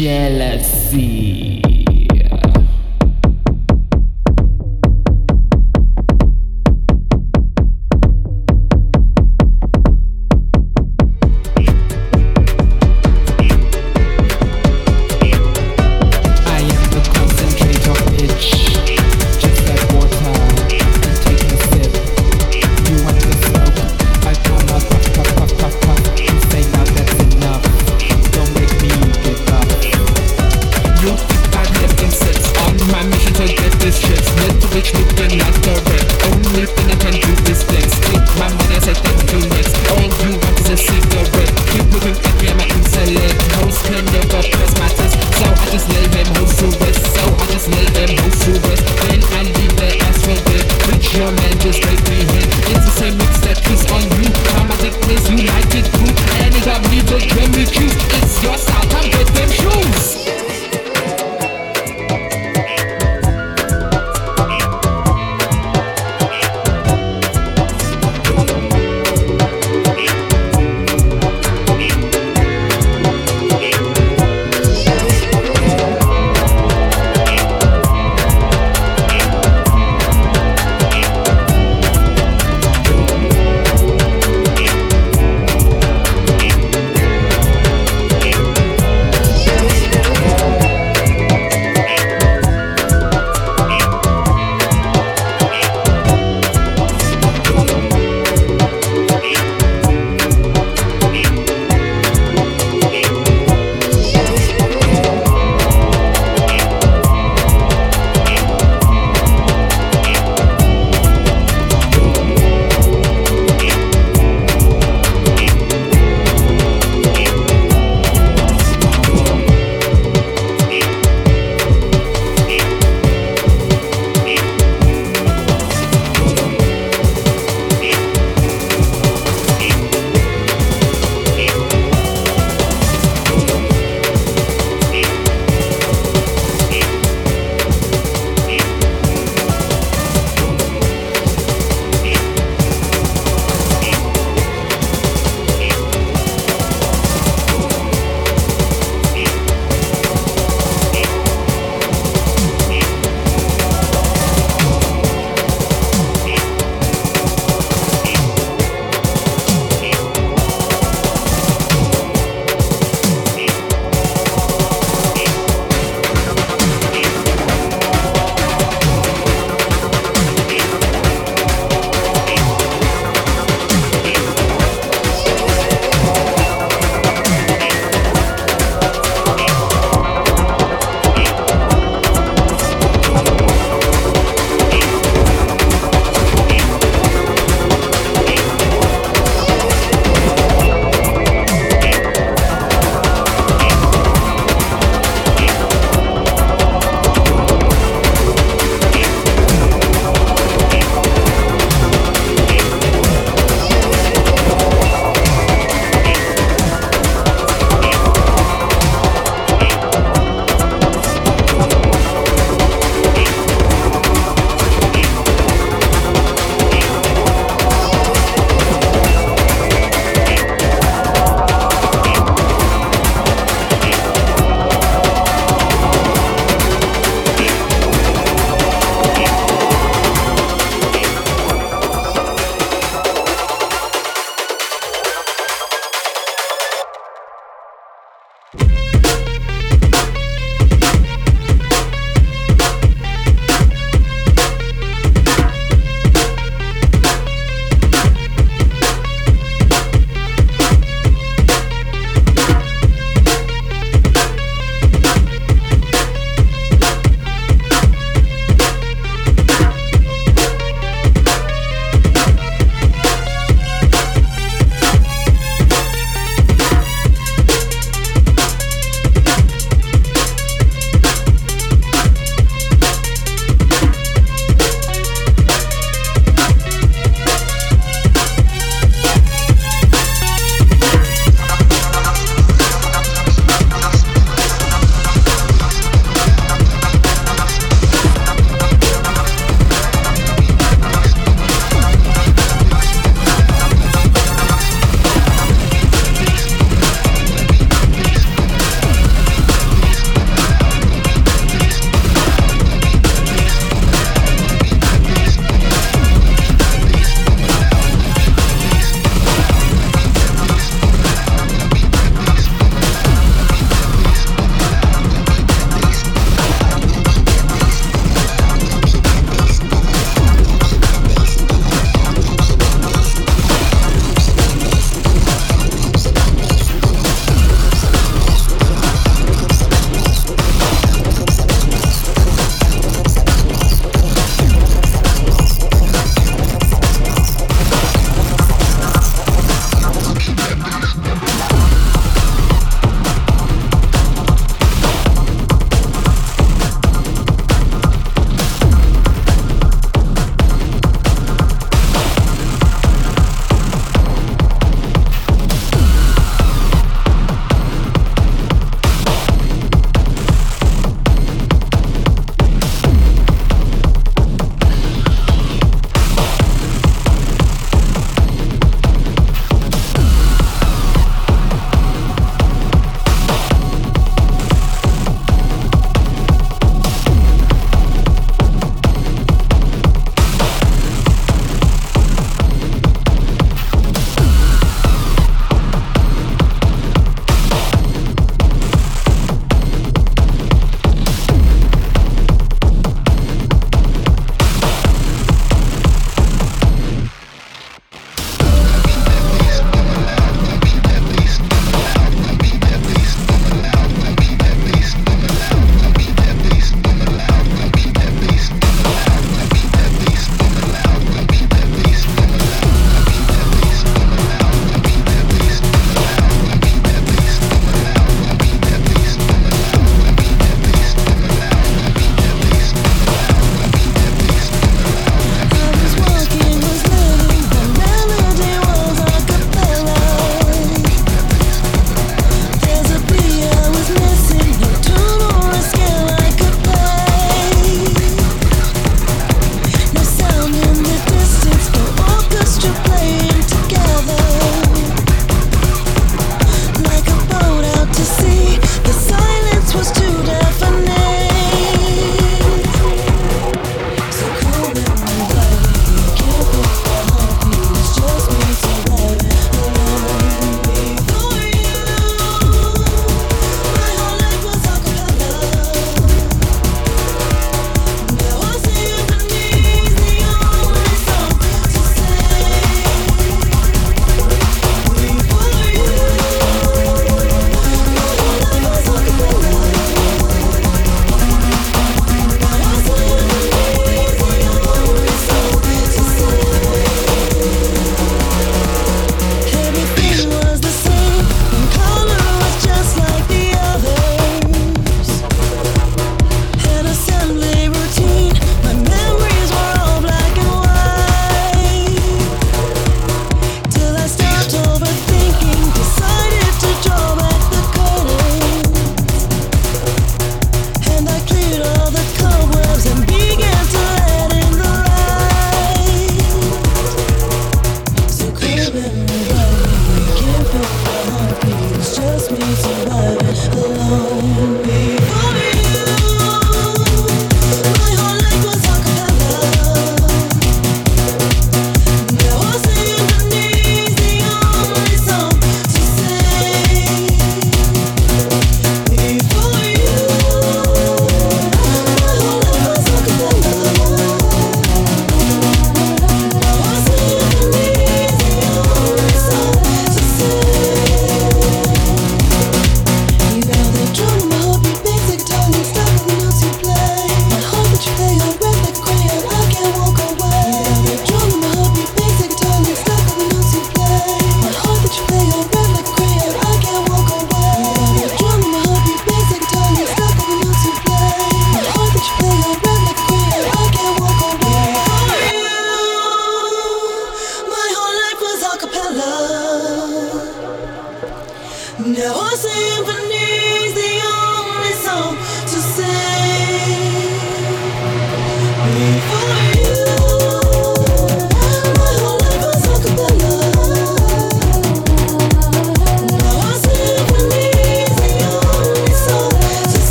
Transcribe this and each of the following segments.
jealousy.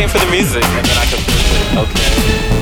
waiting for the music. And then I completely, okay.